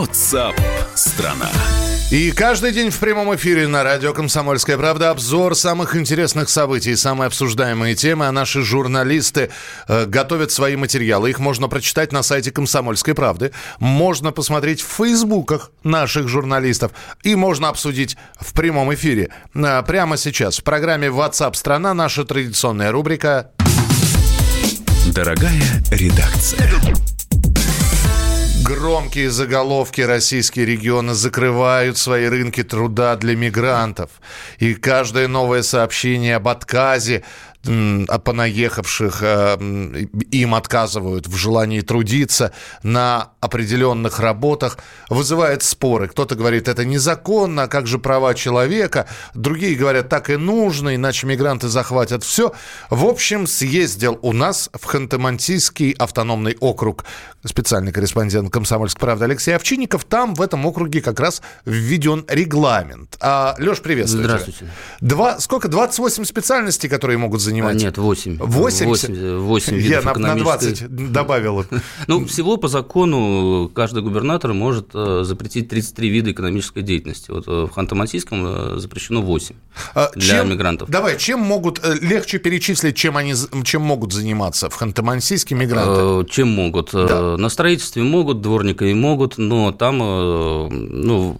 WhatsApp страна. И каждый день в прямом эфире на радио «Комсомольская правда» обзор самых интересных событий, самые обсуждаемые темы, а наши журналисты э, готовят свои материалы. Их можно прочитать на сайте «Комсомольской правды», можно посмотреть в фейсбуках наших журналистов и можно обсудить в прямом эфире. Э, прямо сейчас в программе WhatsApp страна» наша традиционная рубрика Дорогая редакция. Громкие заголовки российские регионы закрывают свои рынки труда для мигрантов. И каждое новое сообщение об отказе понаехавших э, им отказывают в желании трудиться на определенных работах, вызывает споры. Кто-то говорит, это незаконно, а как же права человека? Другие говорят, так и нужно, иначе мигранты захватят все. В общем, съездил у нас в Ханты-Мансийский автономный округ специальный корреспондент «Комсомольской правды» Алексей Овчинников. Там, в этом округе, как раз введен регламент. А, Леш, приветствую Здравствуйте. Тебя. Два, сколько? 28 специальностей, которые могут занимать? А, нет, 8. 8? 8, 8 Я на, на 20 добавил. Ну, всего по закону каждый губернатор может э, запретить 33 вида экономической деятельности. Вот э, в Ханты-Мансийском э, запрещено 8 а, для чем, мигрантов. Давай, чем могут, легче перечислить, чем они чем могут заниматься в Ханты-Мансийске мигранты? Чем могут? Да. На строительстве могут, дворниками могут, но там, ну,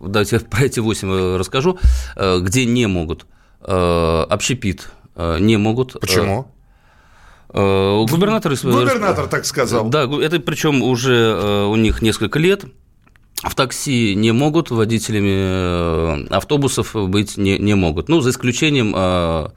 давайте про эти 8 расскажу, где не могут. Общепит, не могут. Э, Почему? Э, губернатор... Губернатор так сказал. Да, это причем уже у них несколько лет. В такси не могут, водителями автобусов быть не, не могут. Ну, за исключением Э,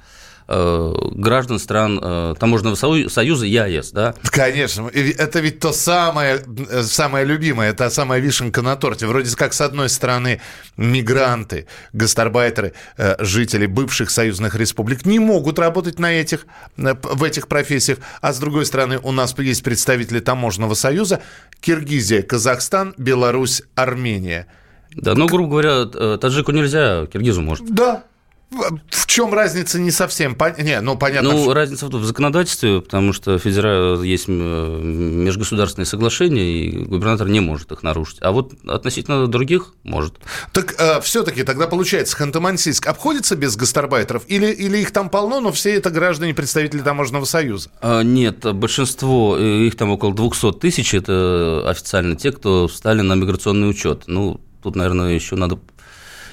граждан стран э, Таможенного союза ЯЭС, да? Конечно, это ведь то самое, э, самое любимое, это самая вишенка на торте. Вроде как, с одной стороны, мигранты, гастарбайтеры, жители бывших союзных республик не могут работать на этих, в этих профессиях, а с другой стороны, у нас есть представители Таможенного союза, Киргизия, Казахстан, Беларусь, Армения. Да, ну, грубо говоря, таджику нельзя, киргизу может. Да, в чем разница не совсем? Не, ну понятно. Ну, разница в законодательстве, потому что федерал есть межгосударственные соглашения, и губернатор не может их нарушить. А вот относительно других может. Так э, все-таки тогда получается, Ханты-Мансийск обходится без гастарбайтеров? Или, или их там полно, но все это граждане, представители Таможенного союза? А, нет, большинство, э, их там около 200 тысяч, это официально те, кто встали на миграционный учет. Ну, тут, наверное, еще надо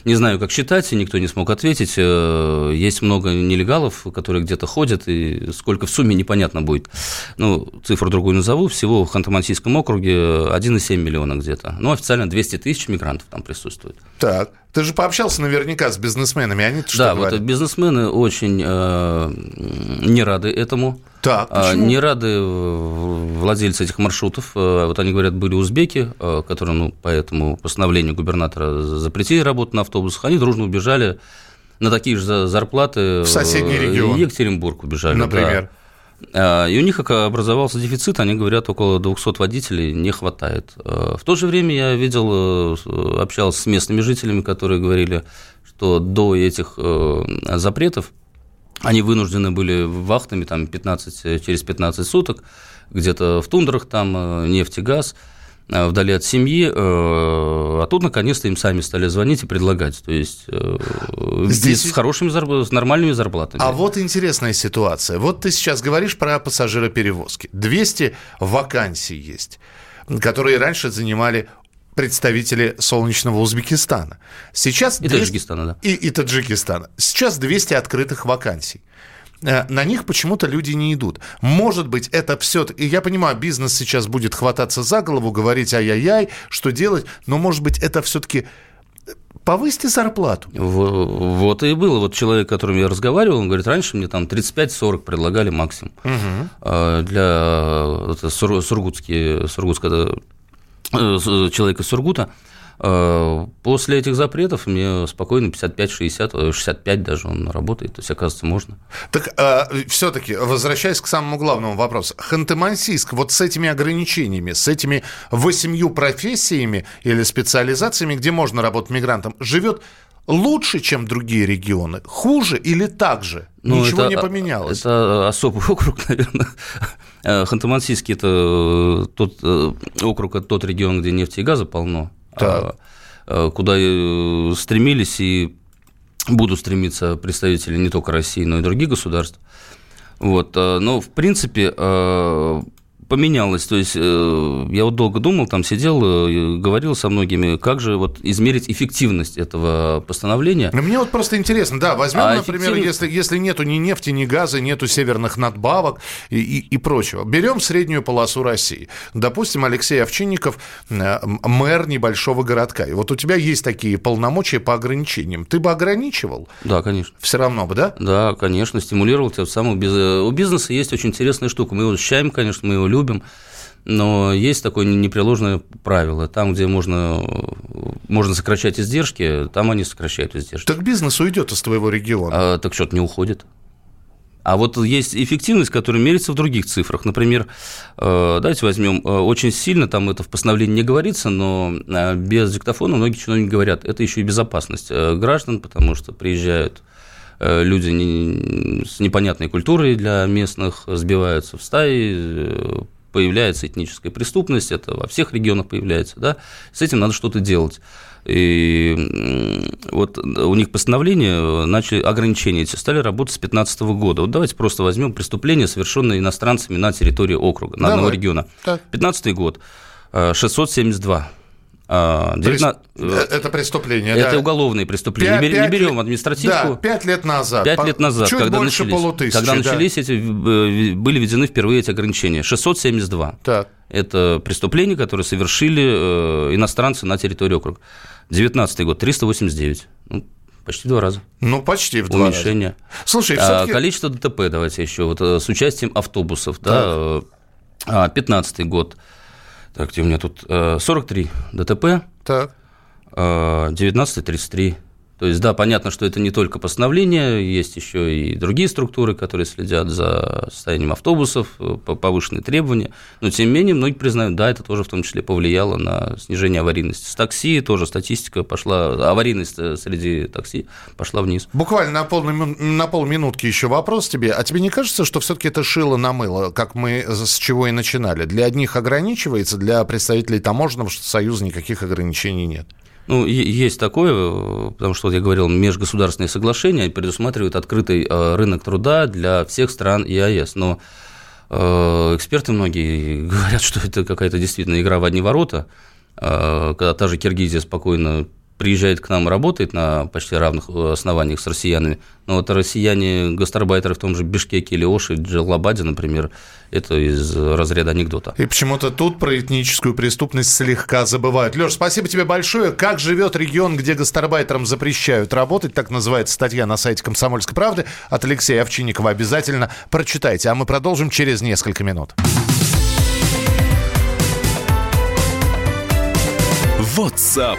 не знаю, как считать, и никто не смог ответить. Э, есть много нелегалов, которые где-то ходят, и сколько в сумме непонятно будет. Ну, цифру другую назову. Всего в Ханты-Мансийском округе 1,7 миллиона где-то. Ну, официально 200 тысяч мигрантов там присутствует. Так. Ты же пообщался наверняка с бизнесменами, они что Да, говорят? вот бизнесмены очень э, не рады этому. Так, а, почему? Не рады владельцы этих маршрутов. Э, вот они говорят, были узбеки, э, которые, ну, по этому постановлению губернатора запретили работу на автобусах. Они дружно убежали на такие же зарплаты в соседний регион. Екатеринбург убежали. Например. Да. И у них как образовался дефицит, они говорят, около 200 водителей не хватает. В то же время я видел, э, общался с местными жителями, которые говорили, что до этих э, запретов они вынуждены были вахтами там 15, через 15 суток, где-то в тундрах там э, нефть и газ – Э, вдали от семьи, э, а тут наконец-то им сами стали звонить и предлагать, то есть э, Здесь... с хорошими, с нормальными зарплатами. А вот интересная ситуация. Вот ты сейчас говоришь про пассажироперевозки. 200 вакансий есть, которые раньше занимали представители солнечного Узбекистана. Сейчас и 200... Таджикистана, да. И, и Таджикистана. Сейчас 200 открытых вакансий. Э, на них почему-то люди не идут. Может быть, это все... И я понимаю, бизнес сейчас будет хвататься за голову, говорить ай-яй-яй, что делать, но, может быть, это все-таки э, повысьте зарплату. Вот и было. Вот человек, с которым я разговаривал, он говорит, раньше мне там 35-40 предлагали максимум. Угу. Для это, сургутские, сургутского э, человека из Сургута. Э, после этих запретов мне спокойно 55-60, 65 даже он работает, то есть, оказывается, можно. Так э, все-таки, возвращаясь к самому главному вопросу, Ханты-Мансийск вот с этими ограничениями, с этими восемью профессиями или специализациями, где можно работать мигрантом, живет лучше, чем другие регионы? Хуже или так же? Ну, Ничего это, не поменялось. Это особый округ, наверное. Ханты-Мансийский – это тот округ, это тот регион, где нефти и газа полно, да. куда стремились и будут стремиться представители не только России, но и других государств. Вот, но, в принципе, поменялось. То есть э, я вот долго думал, там сидел, э, говорил со многими, как же вот измерить эффективность этого постановления. Но мне вот просто интересно, да, возьмем, а например, эффектив... если, если нету ни нефти, ни газа, нету северных надбавок и, и, и прочего. Берем среднюю полосу России. Допустим, Алексей Овчинников э, мэр небольшого городка. И вот у тебя есть такие полномочия по ограничениям. Ты бы ограничивал? Да, конечно. Все равно бы, да? Да, конечно, стимулировал тем самым. У бизнеса есть очень интересная штука. Мы его ощущаем, конечно, мы его любим любим. Но есть такое непреложное правило. Там, где можно, можно сокращать издержки, там они сокращают издержки. Так бизнес уйдет из твоего региона. А, так что-то не уходит. А вот есть эффективность, которая меряется в других цифрах. Например, э, давайте возьмем э, очень сильно, там это в постановлении не говорится, но э, без диктофона многие чиновники говорят, это еще и безопасность граждан, потому что приезжают люди с непонятной культурой для местных, сбиваются в стаи, появляется этническая преступность, это во всех регионах появляется, да, с этим надо что-то делать. И вот у них постановление, начали ограничения эти стали работать с 2015 года. Вот давайте просто возьмем преступления, совершенные иностранцами на территории округа, на Давай. одного региона. 2015 год 672 19... Э, это преступление, Это да. уголовные преступления. 5, не, 5 не берем административку. Да, 5 лет назад. 5 лет назад, Чуть когда больше начались, полутысячи, когда да. начались эти, э, были введены впервые эти ограничения. 672. Так. Это преступления, которые совершили э, иностранцы на территории округа. 19 год 389. Ну, почти в два раза. Ну, почти в два Уменьшение. раза. Слушай, а, Количество ДТП, давайте еще, вот с участием автобусов, так. да, 15 год так, где у меня тут 43 э, ДТП. Так. 19.33 э, то есть, да, понятно, что это не только постановление, есть еще и другие структуры, которые следят за состоянием автобусов, э, повышенные требования. Но, тем не менее, многие признают, да, это тоже в том числе повлияло на снижение аварийности. С такси тоже статистика пошла, аварийность э, среди такси пошла вниз. Буквально на, пол, на полминутки еще вопрос тебе. А тебе не кажется, что все-таки это шило на мыло, как мы с чего и начинали? Для одних ограничивается, для представителей таможенного союза никаких ограничений нет? Ну, есть такое, потому что, вот я говорил, межгосударственные соглашения предусматривают открытый э, рынок труда для всех стран ЕАЭС, но э, эксперты многие говорят, что это какая-то действительно игра в одни ворота, э, когда та же Киргизия спокойно приезжает к нам, работает на почти равных основаниях с россиянами. Но вот россияне, гастарбайтеры в том же Бишкеке или Оши, Джалабаде, например, это из разряда анекдота. И почему-то тут про этническую преступность слегка забывают. Леш, спасибо тебе большое. Как живет регион, где гастарбайтерам запрещают работать? Так называется статья на сайте «Комсомольской правды» от Алексея Овчинникова. Обязательно прочитайте. А мы продолжим через несколько минут. WhatsApp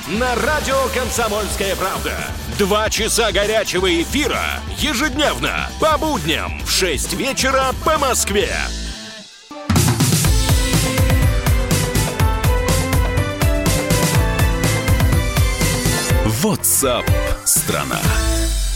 на радио «Комсомольская правда». Два часа горячего эфира ежедневно по будням в 6 вечера по Москве. WhatsApp страна.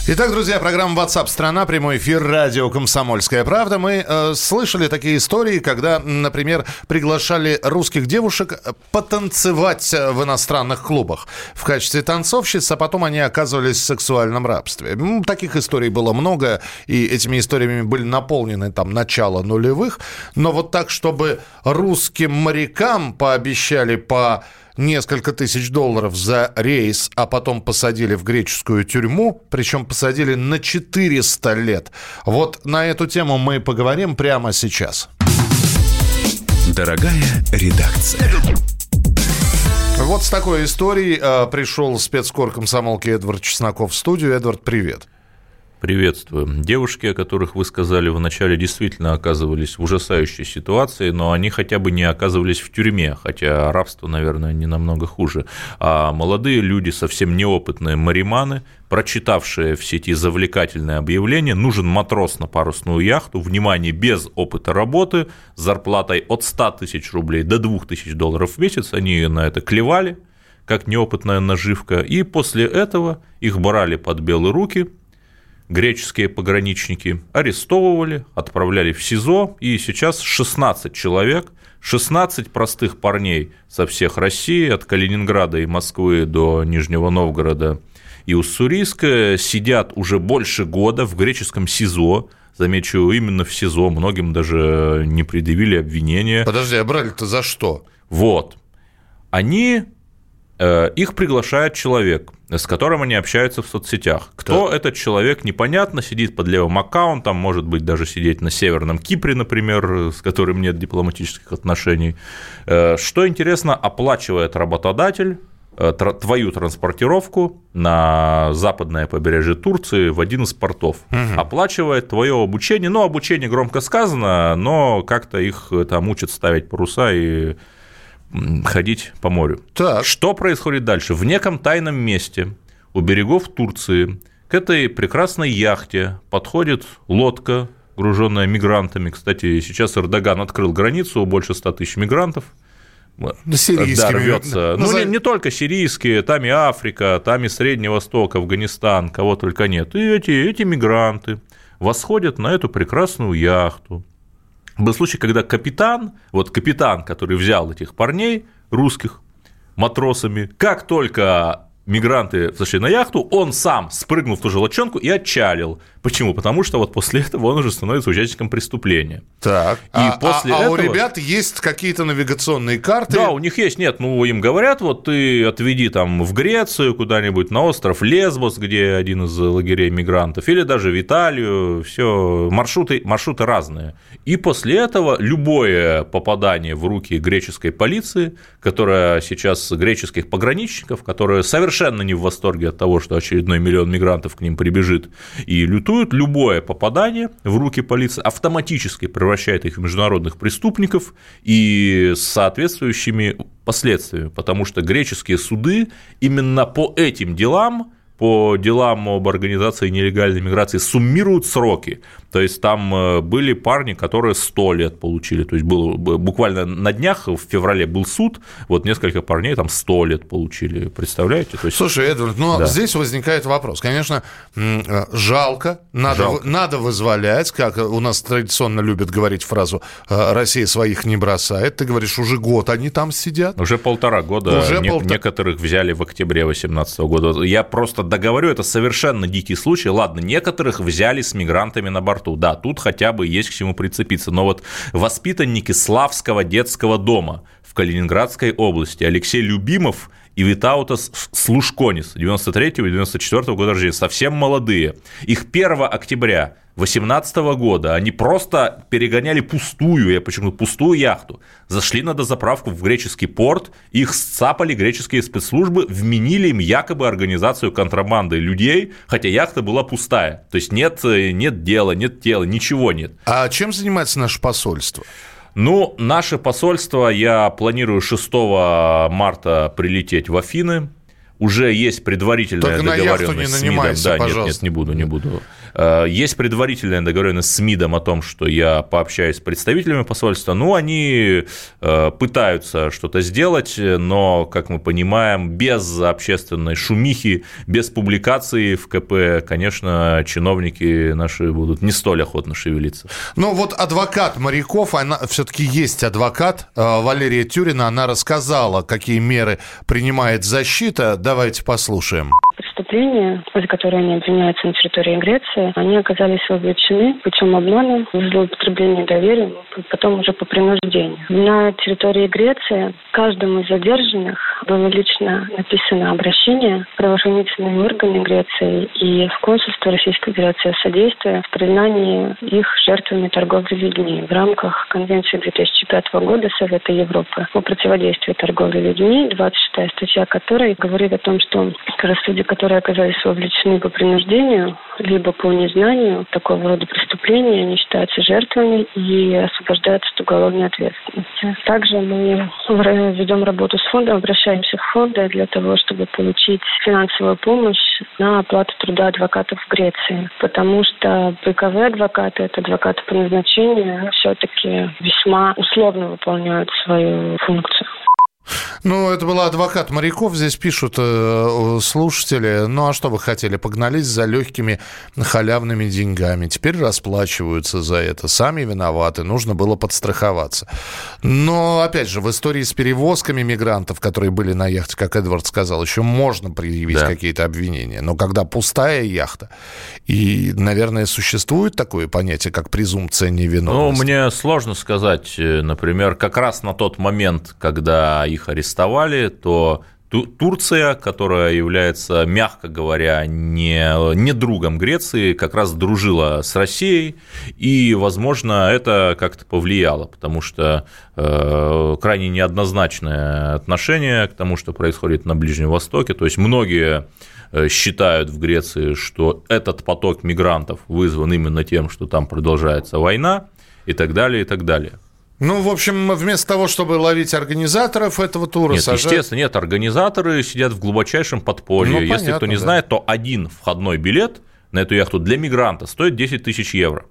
Итак, друзья, программа WhatsApp страна, прямой эфир радио Комсомольская правда. Мы э, слышали такие истории, когда, например, приглашали русских девушек э, потанцевать э, в иностранных клубах в качестве танцовщиц, а потом они оказывались в сексуальном рабстве. Таких историй было много, и этими историями были наполнены там начало нулевых. Но вот так, чтобы русским морякам пообещали по несколько тысяч долларов за рейс, а потом посадили в греческую тюрьму, причем посадили на 400 лет. Вот на эту тему мы поговорим прямо сейчас. Дорогая редакция. Вот с такой историей э, пришел спецкор комсомолки Эдвард Чесноков в студию. Эдвард, привет. Приветствую. Девушки, о которых вы сказали вначале, действительно оказывались в ужасающей ситуации, но они хотя бы не оказывались в тюрьме, хотя рабство, наверное, не намного хуже. А молодые люди, совсем неопытные мариманы, прочитавшие в сети завлекательное объявление, нужен матрос на парусную яхту, внимание, без опыта работы, с зарплатой от 100 тысяч рублей до 2 тысяч долларов в месяц, они на это клевали, как неопытная наживка, и после этого их брали под белые руки – греческие пограничники арестовывали, отправляли в СИЗО, и сейчас 16 человек, 16 простых парней со всех России, от Калининграда и Москвы до Нижнего Новгорода и Уссурийска, сидят уже больше года в греческом СИЗО, замечу, именно в СИЗО, многим даже не предъявили обвинения. Подожди, а брали-то за что? Вот. Они их приглашает человек, с которым они общаются в соцсетях. Кто да. этот человек, непонятно, сидит под левым аккаунтом, может быть, даже сидеть на Северном Кипре, например, с которым нет дипломатических отношений. Э, что интересно, оплачивает работодатель э, твою транспортировку на западное побережье Турции в один из портов. Угу. Оплачивает твое обучение. Ну, обучение громко сказано, но как-то их там учат ставить паруса и ходить по морю. Так. Что происходит дальше? В неком тайном месте у берегов Турции к этой прекрасной яхте подходит лодка, груженная мигрантами. Кстати, сейчас Эрдоган открыл границу, больше 100 тысяч мигрантов. Да, сирийскими. Да, рвется. Ну, не, не только сирийские, там и Африка, там и Средний Восток, Афганистан, кого только нет. И эти, эти мигранты восходят на эту прекрасную яхту. Был случай, когда капитан, вот капитан, который взял этих парней русских матросами, как только мигранты зашли на яхту, он сам спрыгнул в ту же лодчонку и отчалил. Почему? Потому что вот после этого он уже становится участником преступления. Так. И а, после а, этого... а у ребят есть какие-то навигационные карты? Да, у них есть. Нет, ну им говорят, вот ты отведи там в Грецию куда-нибудь на остров Лесбос, где один из лагерей мигрантов, или даже в Италию. Все маршруты, маршруты разные. И после этого любое попадание в руки греческой полиции, которая сейчас греческих пограничников, которые совершенно совершенно не в восторге от того, что очередной миллион мигрантов к ним прибежит и лютуют, любое попадание в руки полиции автоматически превращает их в международных преступников и с соответствующими последствиями, потому что греческие суды именно по этим делам по делам об организации нелегальной миграции суммируют сроки. То есть там э, были парни, которые 100 лет получили. То есть был буквально на днях в феврале был суд, вот несколько парней там 100 лет получили. Представляете? То есть... Слушай, Эдвард, ну да. здесь возникает вопрос. Конечно, э, жалко, надо, жалко. надо вызволять, как у нас традиционно любят говорить фразу э, «Россия своих не бросает». Ты говоришь, уже год они там сидят? Уже полтора года. Уже не, полтора... Некоторых взяли в октябре 2018 года. Я просто договорю, это совершенно дикий случай. Ладно, некоторых взяли с мигрантами на борту борту. Да, тут хотя бы есть к чему прицепиться. Но вот воспитанники Славского детского дома в Калининградской области Алексей Любимов и Витаутас Слушконис 93 и 94 года рождения, совсем молодые. Их 1 октября 2018 года они просто перегоняли пустую, я почему пустую яхту, зашли на дозаправку в греческий порт, их сцапали греческие спецслужбы, вменили им якобы организацию контрабанды людей, хотя яхта была пустая. То есть нет, нет дела, нет тела, ничего нет. А чем занимается наше посольство? Ну, наше посольство, я планирую 6 марта прилететь в Афины. Уже есть предварительная Только договоренность на яхту не с МИДом. Да, нет, нет, не буду, не буду. Э, есть предварительная договоренность с МИДом о том, что я пообщаюсь с представителями посольства. Ну, они э, пытаются что-то сделать, но, как мы понимаем, без общественной шумихи, без публикации в КП, конечно, чиновники наши будут не столь охотно шевелиться. Ну, вот адвокат моряков, она все-таки есть адвокат э, Валерия Тюрина, она рассказала, какие меры принимает защита. Давайте послушаем преступления, за которые они обвиняются на территории Греции, они оказались вовлечены путем обмана, злоупотребления доверия, потом уже по принуждению. На территории Греции каждому из задержанных было лично написано обращение в правоохранительные Греции и в консульство Российской Федерации о в признании их жертвами торговли людьми в рамках Конвенции 2005 года Совета Европы о противодействии торговли людьми, 26 статья которой говорит о том, что раз люди, которые оказались вовлечены по принуждению, либо по незнанию такого рода преступления, они считаются жертвами и освобождаются от уголовной ответственности. Также мы ведем работу с фондом, обращаемся в фонды для того, чтобы получить финансовую помощь на оплату труда адвокатов в Греции. Потому что ПКВ адвокаты, это адвокаты по назначению, все-таки весьма условно выполняют свою функцию. Ну, это был адвокат моряков, здесь пишут э, слушатели. Ну, а что вы хотели? Погнались за легкими халявными деньгами. Теперь расплачиваются за это. Сами виноваты. Нужно было подстраховаться. Но, опять же, в истории с перевозками мигрантов, которые были на яхте, как Эдвард сказал, еще можно предъявить да. какие-то обвинения. Но когда пустая яхта, и, наверное, существует такое понятие, как презумпция невиновности. Ну, мне сложно сказать. Э, например, как раз на тот момент, когда их арестовали, то Турция, которая является, мягко говоря, не, не другом Греции, как раз дружила с Россией, и, возможно, это как-то повлияло, потому что э, крайне неоднозначное отношение к тому, что происходит на Ближнем Востоке. То есть многие э, считают в Греции, что этот поток мигрантов вызван именно тем, что там продолжается война и так далее, и так далее. Ну, в общем, вместо того, чтобы ловить организаторов этого тура, нет, сажать... естественно, нет, организаторы сидят в глубочайшем подполье. Ну, Если понятно, кто не да. знает, то один входной билет на эту яхту для мигранта стоит 10 тысяч евро.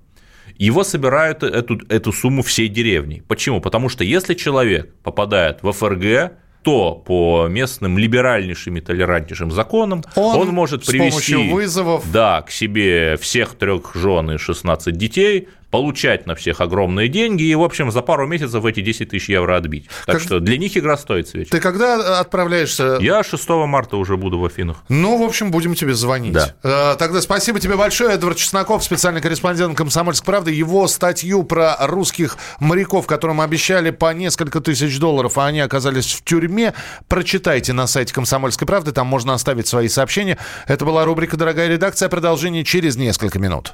Его собирают эту, эту сумму всей деревни. Почему? Потому что если человек попадает в ФРГ, то по местным либеральнейшим и толерантнейшим законам он, он может привести вызовов... да, к себе всех трех жен и 16 детей, получать на всех огромные деньги и, в общем, за пару месяцев эти 10 тысяч евро отбить. Так как... что для них игра стоит свеч. Ты когда отправляешься? Я 6 марта уже буду в Афинах. Ну, в общем, будем тебе звонить. Да. Э, тогда спасибо тебе большое, Эдвард Чесноков, специальный корреспондент «Комсомольской правды». Его статью про русских моряков, которым обещали по несколько тысяч долларов, а они оказались в тюрьме, прочитайте на сайте «Комсомольской правды», там можно оставить свои сообщения. Это была рубрика «Дорогая редакция». Продолжение через несколько минут.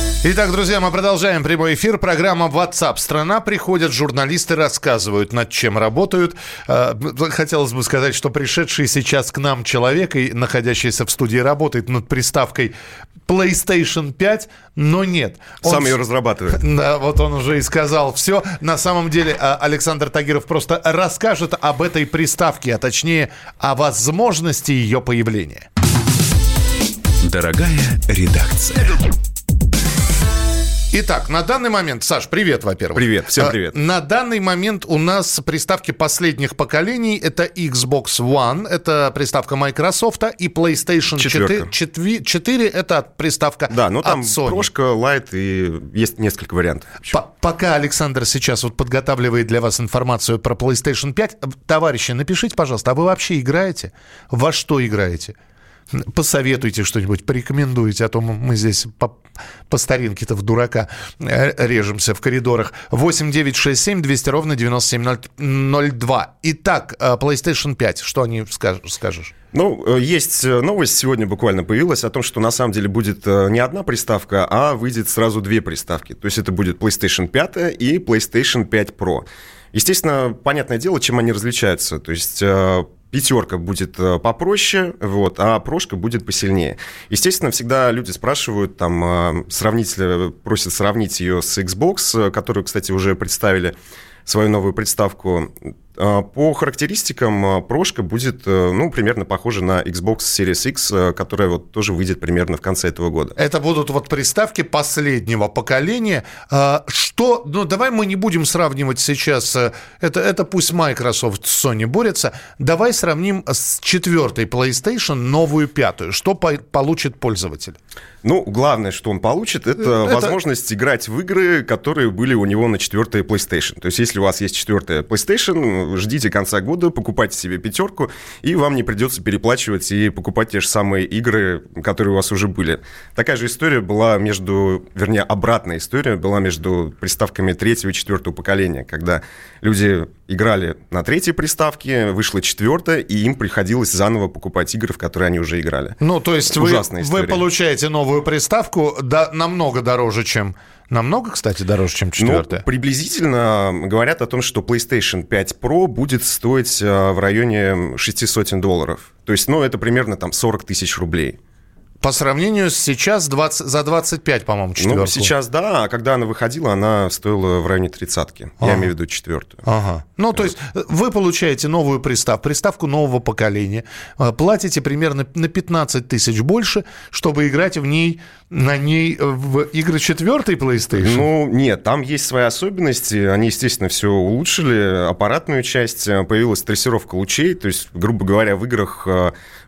Итак, друзья, мы продолжаем прямой эфир. Программа WhatsApp страна. Приходят журналисты, рассказывают, над чем работают. А, хотелось бы сказать, что пришедший сейчас к нам человек, и находящийся в студии, работает над приставкой PlayStation 5, но нет. Он... Сам ее разрабатывает. Да, вот он уже и сказал все. На самом деле а, Александр Тагиров просто расскажет об этой приставке, а точнее о возможности ее появления. Дорогая редакция. Итак, на данный момент, Саш, привет, во-первых. Привет, всем а, привет. На данный момент у нас приставки последних поколений. Это Xbox One, это приставка Microsoft, и PlayStation 4. 4, 4 это приставка Да, но там Sony. прошка, Lite и есть несколько вариантов. пока Александр сейчас вот подготавливает для вас информацию про PlayStation 5, товарищи, напишите, пожалуйста, а вы вообще играете? Во что играете? Посоветуйте что-нибудь, порекомендуйте, а то мы здесь по, по старинке-то в дурака э, режемся в коридорах. 8 9 6 7 200 ровно 9702. Итак, э, PlayStation 5, что о ней скажешь? Ну, э, есть новость сегодня буквально появилась о том, что на самом деле будет не одна приставка, а выйдет сразу две приставки. То есть это будет PlayStation 5 и PlayStation 5 Pro. Естественно, понятное дело, чем они различаются. То есть пятерка будет э, попроще, вот, а прошка будет посильнее. Естественно, всегда люди спрашивают, там, э, сравнить, просят сравнить ее с Xbox, которую, кстати, уже представили свою новую приставку. А, По характеристикам а, прошка будет, э, ну, примерно похожа на Xbox Series X, э, которая вот тоже выйдет примерно в конце этого года. Это будут вот приставки последнего поколения. А, Что, ну давай мы не будем сравнивать сейчас, э, это, это пусть Microsoft с Sony борются, давай сравним с четвертой PlayStation новую пятую. Что по- получит пользователь? Ну, главное, что он получит, это, Это- возможность играть в игры, которые были у него на четвертой PlayStation. То есть, если у вас есть четвертая PlayStation, ждите конца года, покупайте себе пятерку, и вам не придется переплачивать и покупать те же самые игры, которые у вас уже были. Такая же история была между, вернее, обратная история была между приставками третьего и четвертого поколения, когда люди играли на третьей приставке, вышла четвертая, и им приходилось заново покупать игры, в которые они уже играли. Ну, то есть вы, Ужасная вы история. получаете новую приставку да, намного дороже, чем... Намного, кстати, дороже, чем четвертая? Ну, приблизительно говорят о том, что PlayStation 5 Pro будет стоить э, в районе 600 долларов. То есть, ну, это примерно там 40 тысяч рублей. По сравнению с сейчас 20, за 25, по-моему, четверку. Ну, сейчас да, а когда она выходила, она стоила в районе тридцатки. Ага. Я имею в виду четвертую. Ага. Ну, то есть э, вы получаете новую приставку, приставку нового поколения, э, платите примерно на 15 тысяч больше, чтобы играть в ней, на ней э, в игры четвертой PlayStation. Ну, нет, там есть свои особенности. Они, естественно, все улучшили. Аппаратную часть, появилась трассировка лучей. То есть, грубо говоря, в играх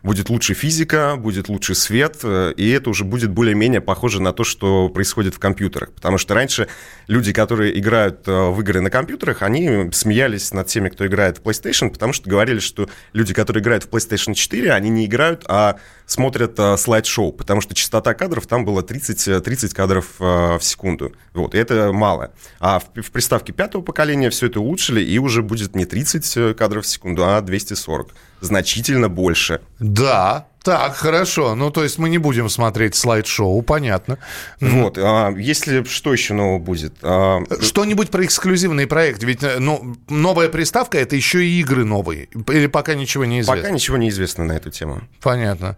будет лучше физика, будет лучше свет, э, и это уже будет более-менее похоже на то, что происходит в компьютерах. Потому что раньше люди, которые играют э, в игры на компьютерах, они смеялись над теми, кто играет в PlayStation, потому что говорили, что люди, которые играют в PlayStation 4, они не играют, а смотрят э, слайд-шоу, потому что частота кадров там было 30, э, 30 кадров в секунду. Вот, и это мало. А в, в приставке пятого поколения все это улучшили, и уже будет не 30 э, кадров в секунду, а 240. Значительно больше. Да, так, хорошо. Ну, то есть мы не будем смотреть слайд-шоу, понятно. Вот, а если что еще нового будет? А, Что-нибудь про эксклюзивный проект? Ведь э, ну, новая приставка – это еще и игры новые. Или пока ничего не известно? пока ничего не известно на эту тему. Понятно.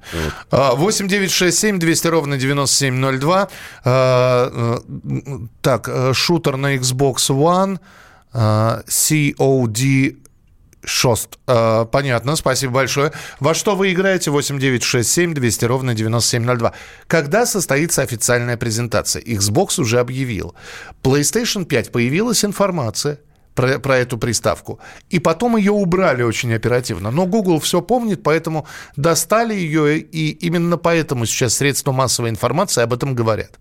А, 8 9 6 7 200 ровно 9702. А, э, Так, э, шутер на Xbox One. COD Шост. А, Понятно, спасибо большое. Во что вы играете? 8 9 6 7 200 ровно 9702. Когда состоится официальная презентация? Xbox уже объявил. PlayStation 5 появилась информация про, про эту приставку. И потом ее убрали очень оперативно. Но Google все помнит, поэтому достали ее, и именно поэтому сейчас средства массовой информации об этом говорят.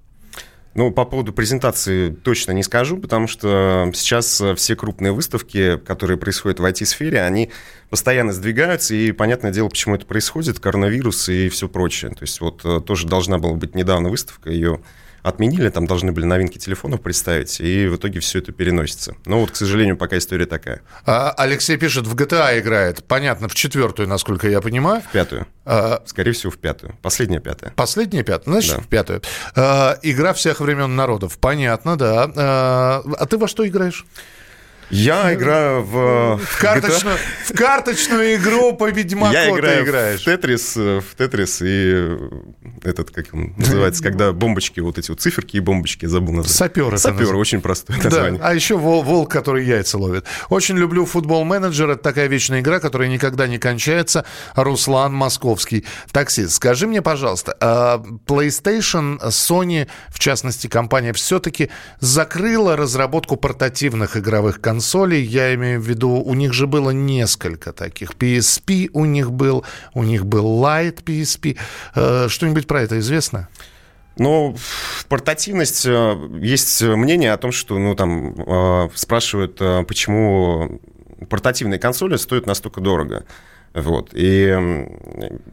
Ну, по поводу презентации точно не скажу, потому что сейчас э, все крупные выставки, которые происходят в IT-сфере, они постоянно сдвигаются, и понятное дело, почему это происходит, коронавирус и все прочее. То есть вот э, тоже должна была быть недавно выставка, ее отменили, там должны были новинки телефонов представить, и в итоге все это переносится. Но вот, к сожалению, пока история такая. А, Алексей пишет, в GTA играет. Понятно, в четвертую, насколько я понимаю. В пятую. А, Скорее всего, в пятую. Последняя пятая. Последняя пятая, значит, Да. в пятую. А, игра всех времен народов. Понятно, да. А, а ты во что играешь? Я играю в... В карточную, в карточную игру по Ведьмаку Я играю ты играешь. в Тетрис, э, в Тетрис и э, этот, как он называется, когда бомбочки, вот эти вот циферки и бомбочки, забыл назвать. Сапер это Сапер, очень простое Да, название. а еще вол- волк, который яйца ловит. Очень люблю футбол-менеджер. Это такая вечная игра, которая никогда не кончается. Руслан Московский, таксист. Скажи мне, пожалуйста, а PlayStation, Sony, в частности, компания, все-таки закрыла разработку портативных игровых консолей. Я имею в виду, у них же было несколько таких. PSP у них был, у них был Lite PSP. Э, Что-нибудь про это известно? Ну, портативность э, есть мнение о том, что, ну, там, э, спрашивают, э, почему портативные консоли стоят настолько дорого. Вот. И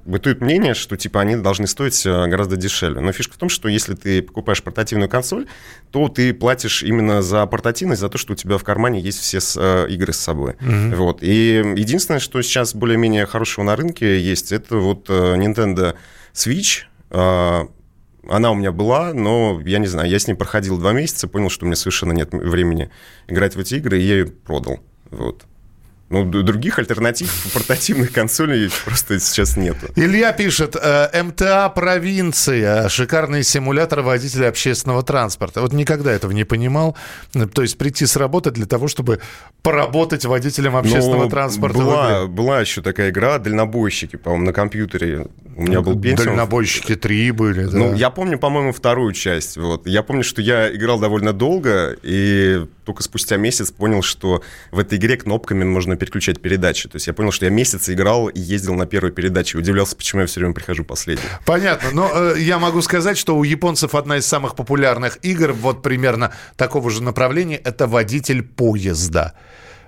бытует мнение, что типа они должны стоить э, гораздо дешевле. Но фишка в том, что если ты покупаешь портативную консоль, то ты платишь именно за портативность, за то, что у тебя в кармане есть все э, игры с собой. Вот. И единственное, что сейчас более-менее хорошего на рынке есть, это вот э, Nintendo Switch. Э, Она у меня была, но я не знаю, я с ней проходил два месяца, понял, что у меня совершенно нет времени играть в эти игры, и я ее продал. Вот. Ну, других альтернатив портативных консолей просто сейчас нет. Илья пишет, э, МТА провинция, шикарный симулятор водителя общественного транспорта. Вот никогда этого не понимал. То есть прийти с работы для того, чтобы поработать водителем общественного Ну, транспорта. Была, была еще такая игра «Дальнобойщики», по-моему, на компьютере. У меня был Pentium. Дальнобойщики 3 были. да. Ну, я помню, по-моему, вторую часть. Вот. Я помню, что я играл довольно долго, и только спустя месяц понял, что в этой игре кнопками можно переключать передачи. То есть я понял, что я месяц играл и ездил на первой передаче. Удивлялся, почему я все время прихожу последний. Понятно, но э, я могу сказать, что у японцев одна из самых популярных игр, вот примерно такого же направления, это водитель поезда.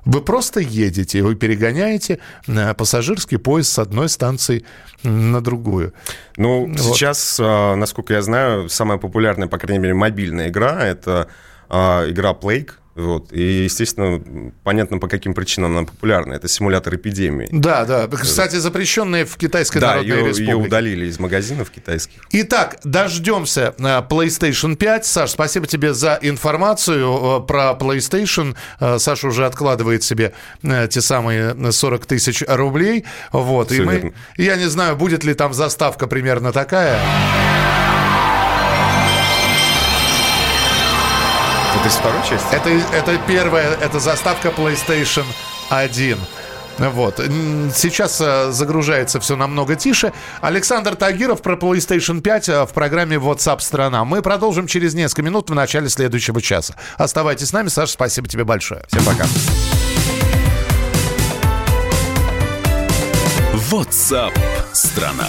Вы просто едете, вы перегоняете э, пассажирский поезд с одной станции на другую. Ну, Вот. сейчас, а, насколько я знаю, самая популярная, по крайней мере, мобильная игра – это а, игра Plague. Вот. И, естественно, понятно, по каким причинам она популярна. Это симулятор эпидемии. Да, да. Кстати, запрещенные в Китайской да, Народной ее, Республике. ее удалили из магазинов китайских. Итак, дождемся э, PlayStation 5. Саш, спасибо тебе за информацию э, про PlayStation. Э, Саша уже откладывает себе те самые 40 тысяч рублей. Вот, и Всё мы, верно. я не знаю, будет ли там заставка примерно такая. Это из второй части? Это, это первая, это заставка PlayStation 1. Вот. Сейчас э, загружается все намного тише. Александр Тагиров про PlayStation 5 э, в программе WhatsApp страна. Мы продолжим через несколько минут в начале следующего часа. Оставайтесь с нами. Саша, спасибо тебе большое. Всем пока. WhatsApp страна.